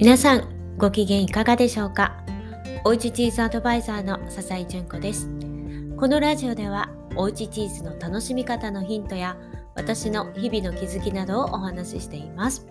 皆さんご機嫌いかがでしょうか？おうちチーズアドバイザーの笹井純子です。このラジオではおうちチーズの楽しみ方のヒントや私の日々の気づきなどをお話ししています。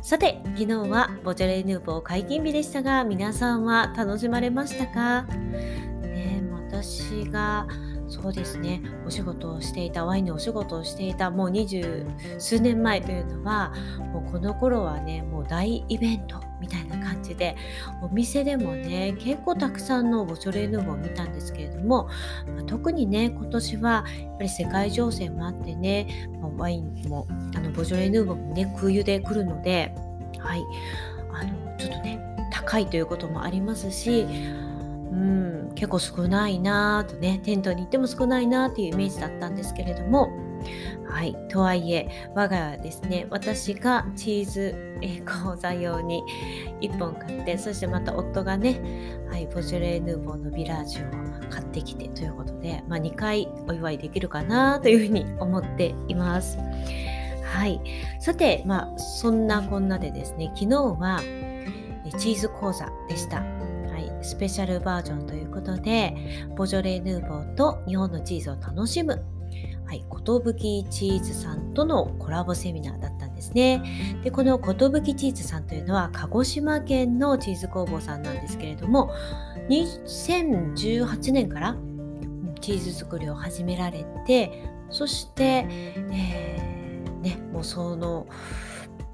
さて昨日はボジョレ・ヌーボー解禁日でしたが皆さんは楽しまれましたか、ね、私がそうですねお仕事をしていたワインのお仕事をしていたもう二十数年前というのはもうこの頃はねもう大イベント。みたいな感じでお店でもね結構たくさんのボジョレ・ヌーボーを見たんですけれども、まあ、特にね今年はやっぱり世界情勢もあってね、まあ、ワインもあのボジョレ・ヌーボーもね空輸で来るのではい。あのちょっとね高いということもありますしうん結構少ないなとねテントに行っても少ないなっていうイメージだったんですけれどもはいとはいえ我が家ですね私がチーズ、講座用に1本買ってそしてまた夫がね、はい、ボジョレ・ヌーボーのビラージュを買ってきてということで、まあ、2回お祝いできるかなというふうに思っています。はい。さて、まあ、そんなこんなでですね、昨日はチーズ講座でした。はいスペシャルバージョンということで、ボジョレ・ヌーボーと日本のチーズを楽しむ、はい、ことぶきチーズさんとのコラボセミナーだったんですね。で、このことぶきチーズさんというのは、鹿児島県のチーズ工房さんなんですけれども、2018年からチーズ作りを始められて、そして、えー、ね、もうその、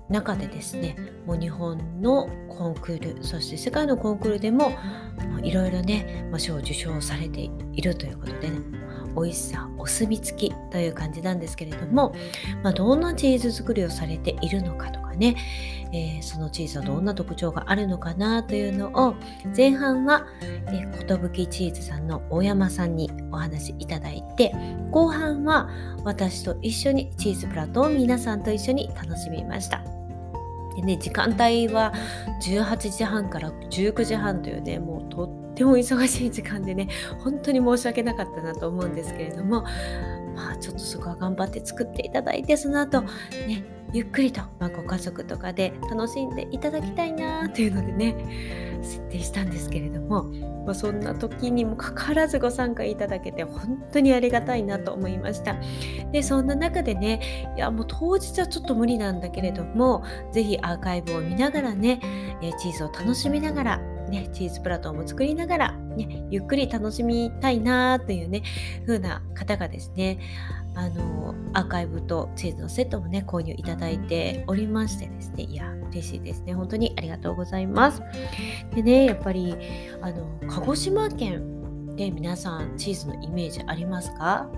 中でですねもう日本のコンクールそして世界のコンクールでもいろいろね、賞を受賞されているということでね美味しさお墨付きという感じなんですけれども、まあ、どんなチーズ作りをされているのかとかね、えー、そのチーズはどんな特徴があるのかなというのを前半は寿チーズさんの大山さんにお話いただいて後半は私と一緒にチーズプラットを皆さんと一緒に楽しみました。でね、時間帯は18時半から19時半というね、もうとっても忙しい時間でね、本当に申し訳なかったなと思うんですけれども、まあちょっとそこは頑張って作っていただいて、その後、ね、ゆっくりと、まあ、ご家族とかで楽しんでいただきたいなというのでね、設定したんですけれども、まあ、そんな時にもかかわらずご参加いただけて本当にありがたいなと思いました。で、そんな中でね、いやもう当日はちょっと無理なんだけれども、ぜひアーカイブを見ながらね、えチーズを楽しみながら、ね、チーズプラトンも作りながら、ね、ゆっくり楽しみたいなというね、風な方がですね、あのアーカイブとチーズのセットもね購入いただいておりましてですね。いや嬉しいですね。本当にありがとうございます。でねやっぱりあの鹿児島県で皆さんチーズのイメージありますか？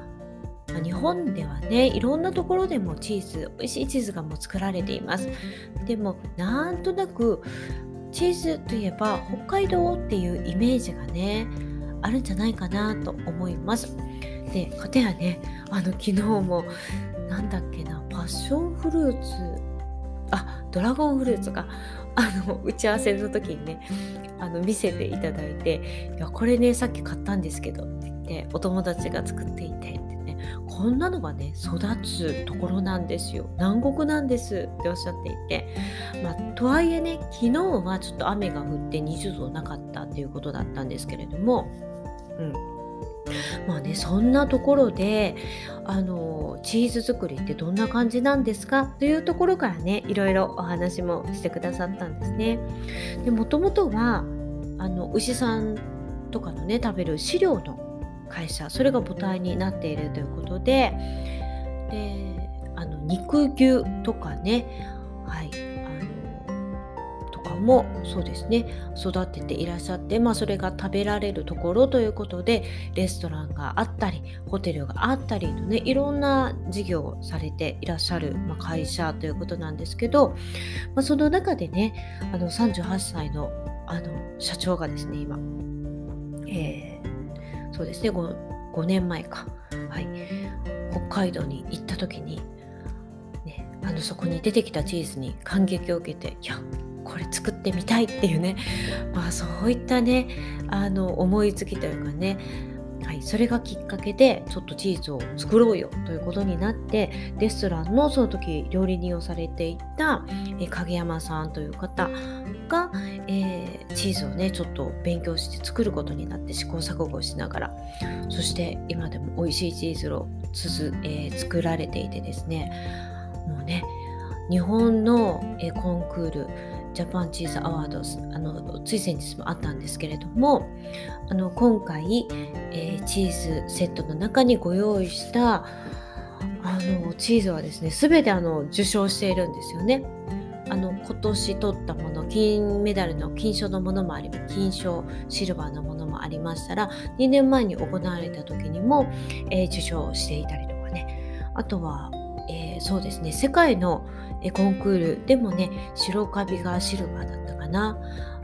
日本ではねいろんなところでもチーズ美味しいチーズがもう作られています。でもなんとなくチーズといえば北海道っていうイメージがねあるんじゃないかなと思います。でかたやねあの昨日もなんだっけなパッションフルーツあドラゴンフルーツがあの打ち合わせの時にねあの見せていただいて「いやこれねさっき買ったんですけど」って言ってお友達が作っていてこんなのがね育つところなんですよ。南国なんです。っておっしゃっていて、まあ、とはいえね昨日はちょっと雨が降って20度なかったっていうことだったんですけれども。うん。まあねそんなところであのチーズ作りってどんな感じなんですか？というところからねいろいろお話もしてくださったんですね。でもともとはあの牛さんとかのね食べる飼料の会社それが母体になっているということでであの肉牛とかねはいとかもそうですね育てていらっしゃって、まあ、それが食べられるところということでレストランがあったりホテルがあったりとねいろんな事業をされていらっしゃる、まあ、会社ということなんですけど、まあ、その中でねあの38歳のあの社長がですね今、そうですね。5, 5年前か、はい、北海道に行った時にね、あのそこに出てきたチーズに感激を受けていやこれ作ってみたいっていうね、まあ、そういったねあの思いつきというかね。はい、それがきっかけでちょっとチーズを作ろうよということになってレストランのその時料理人をされていたえ影山さんという方が、えー、チーズをねちょっと勉強して作ることになって試行錯誤しながらそして今でも美味しいチーズをつづ、えー、作られていてですねもうね日本の、えー、コンクールジャパンチーズアワードあのつい先日もあったんですけれどもあの今回、えー、チーズセットの中にご用意したあのチーズはですね全てあの受賞しているんですよね。あの今年取ったもの金メダルの金賞のものもあり金賞シルバーのものもありましたら2年前に行われた時にも、えー、受賞していたりとかね。あとは、えー、そうですね世界のコンクールでもね白カビがシルバーだったかな。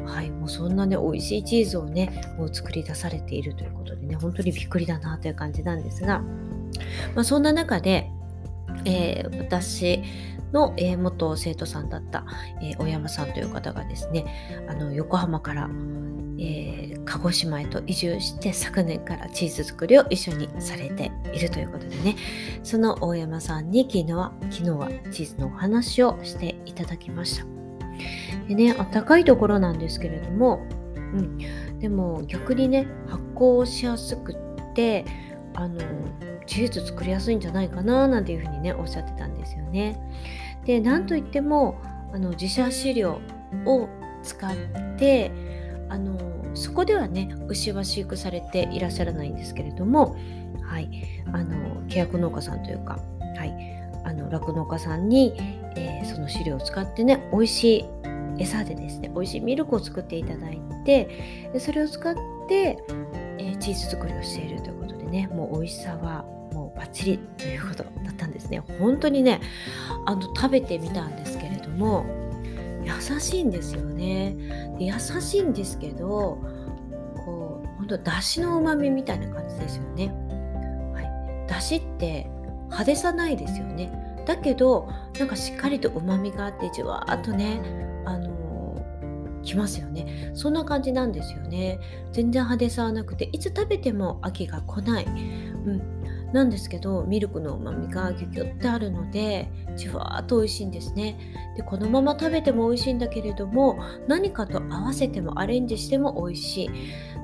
はいもうそんなね美味しいチーズをねもう作り出されているということでね本当にびっくりだなという感じなんですが、まあ、そんな中で、えー、私の、えー、元生徒さんだった、えー、大山さんという方がですねあの横浜から、え、鹿児島へと移住して昨年からチーズ作りを一緒にされているということでね。その大山さんに昨日は昨日はチーズのお話をしていただきました。でね暖かいところなんですけれども、うん、でも逆にね発酵しやすくってあのチーズ作りやすいんじゃないかななんていうふうにねおっしゃってたんですよね。でなんといってもあの自社飼料を使ってあのそこではね牛は飼育されていらっしゃらないんですけれども、はい、あの契約農家さんというか、はい、あの酪農家さんに、えー、その飼料を使ってね美味しい餌でですね美味しいミルクを作っていただいてそれを使って、えー、チーズ作りをしているということでねもう美味しさはバッチリということだったんですね。本当にねあの食べてみたんですけれども優しいんですよね。で優しいんですけどこう本当だしのうまみみたいな感じですよね、はい、だしって派手さないですよね。だけどなんかしっかりとうまみがあってじわーっとねあのきますよね。そんな感じなんですよね。全然派手さはなくていつ食べても飽きが来ない、うん、なんですけどミルクのうまみがギュギュってあるのでじわーっと美味しいんですね。でこのまま食べても美味しいんだけれども何かと合わせてもアレンジしても美味しい。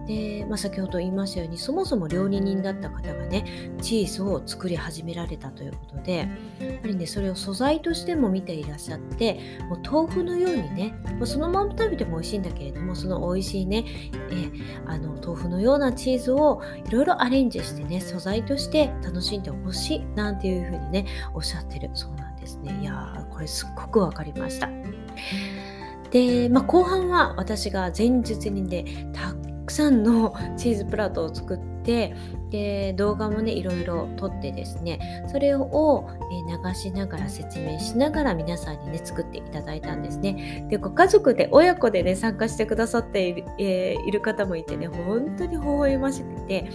で、まあ、先ほど言いましたようにそもそも料理人だった方がねチーズを作り始められたということでやっぱりねそれを素材としても見ていらっしゃってもう豆腐のようにねもうそのまま食べても美味しいんだけれどもその美味しいねえあの豆腐のようなチーズをいろいろアレンジしてね素材として楽しんでほしいなんていうふうにねおっしゃってるそうなんですね。いやーこれすっごく分かりました。で、まあ、後半は私が前日にねたくさんのチーズプラートを作ってで動画もねいろいろ撮ってですねそれを、え流しながら説明しながら皆さんにね作っていただいたんですね。でご家族で親子でね参加してくださっている,、えー、いる方もいてね本当に微笑ましくて。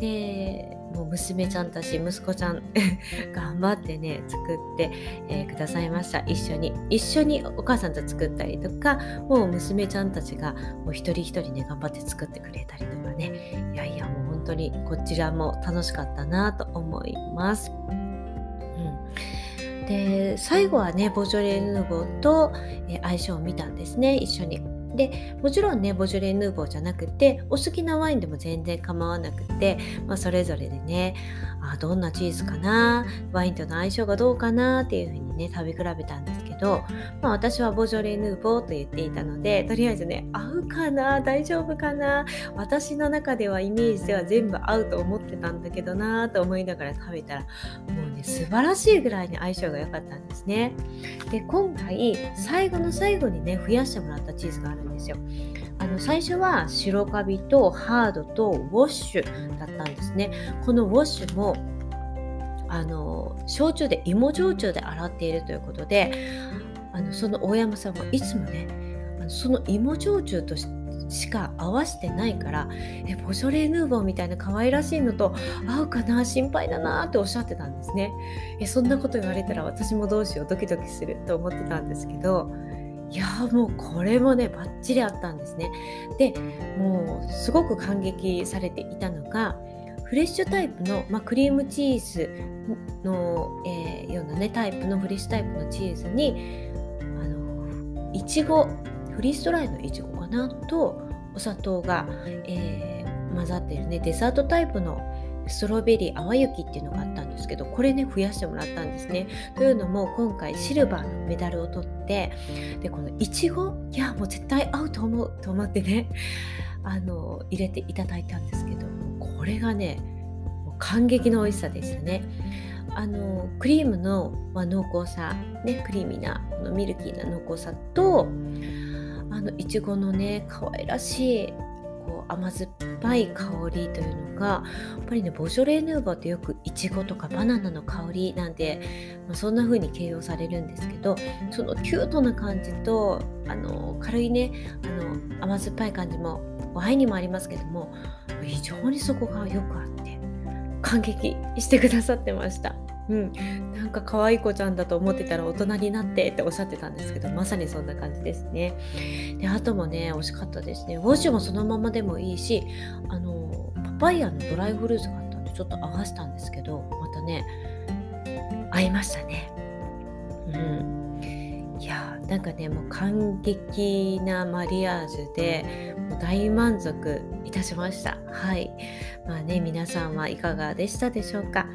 でもう娘ちゃんたち息子ちゃん 頑張ってね作って、えー、くださいました。一緒に。一緒にお母さんと作ったりとかもう娘ちゃんたちがもう一人一人ね頑張って作ってくれたりとかね。いやいやもう本当にこちらも楽しかったなと思います。うん、で最後はねボジョレ・ヌーボーと、えー、相性を見たんですね。一緒に。でもちろんねボジョレ・ヌーボーじゃなくてお好きなワインでも全然構わなくて、まあ、それぞれでねあどんなチーズかなワインとの相性がどうかなっていうふうにね食べ比べたんですけど、まあ、私はボジョレ・ヌーボーと言っていたのでとりあえずね合うかな大丈夫かな私の中ではイメージでは全部合うと思ってたんだけどなと思いながら食べたらもうね素晴らしいぐらいに相性が良かったんですね。で今回最後の最後にね増やしてもらったチーズがあるんですよ。あの最初は白カビとハードとウォッシュだったんですね。このウォッシュもあの焼酎で芋焼酎で洗っているということであのその大山さんはいつもねあのその芋焼酎としか合わせてないからえボジョレ・ヌーボーみたいな可愛らしいのと合うかな心配だなっておっしゃってたんですね。えそんなこと言われたら私もどうしようドキドキすると思ってたんですけどいやもうこれもねバッチリあったんですね。でもうすごく感激されていたのがフレッシュタイプの、まあ、クリームチーズの、えー、ようなねタイプのフレッシュタイプのチーズにあのいちごフリーストライのいちごかなとお砂糖が、えー、混ざってるねデザートタイプのストロベリー淡雪っていうのがあったんですけどこれね増やしてもらったんですね。というのも今回シルバーのメダルを取ってでこのいちごいやもう絶対合うと思うと思ってねあの入れていただいたんですけどこれがねもう感激の美味しさでしたね。あのクリームの、まあ、濃厚さ、ね、クリーミーなこのミルキーな濃厚さとあのいちごのね可愛らしいこう甘酸っぱい香りというのがやっぱりねボジョレ・ーヌーボーってよくいちごとかバナナの香りなんて、まあ、そんな風に形容されるんですけどそのキュートな感じとあの軽いねあの甘酸っぱい感じもワインにもありますけども非常にそこがよくあって感激してくださってました。うん、なんか可愛い子ちゃんだと思ってたら大人になってっておっしゃってたんですけどまさにそんな感じですね。であともね美味しかったですね。ウォッシュもそのままでもいいしあのパパイヤのドライフルーツがあったんでちょっと合わせたんですけどまたね合いましたね。うんいやなんかねもう感激なマリアージュでもう大満足いたしましたはい。まあね皆さんはいかがでしたでしょうか、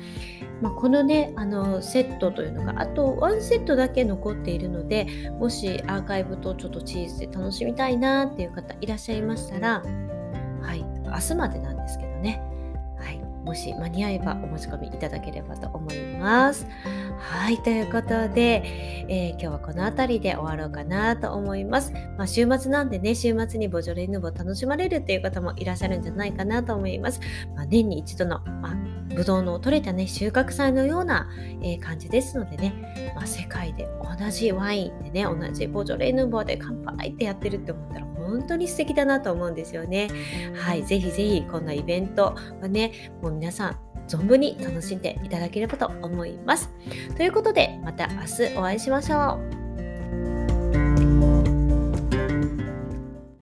まあ、このねあのセットというのがあと1セットだけ残っているのでもしアーカイブとちょっとチーズで楽しみたいなっていう方いらっしゃいましたらはい。明日までなんですけど。ねもし間に合えばお持ち込みいただければと思います。はい、ということで、えー、今日はこの辺りで終わろうかなと思います。まあ、週末なんでね、週末にボジョレ・ヌーボー楽しまれるっていう方もいらっしゃるんじゃないかなと思います。まあ、年に一度の、まあ、ブドウの取れたね、収穫祭のような、えー、感じですのでね、まあ、世界で同じワインでね、同じボジョレ・ヌーボーで乾杯ってやってるって思ったら本当に素敵だなと思うんですよね。はい、ぜひぜひこんなイベントはね、もう皆さん存分に楽しんでいただければと思います。ということで、また明日お会いしましょう。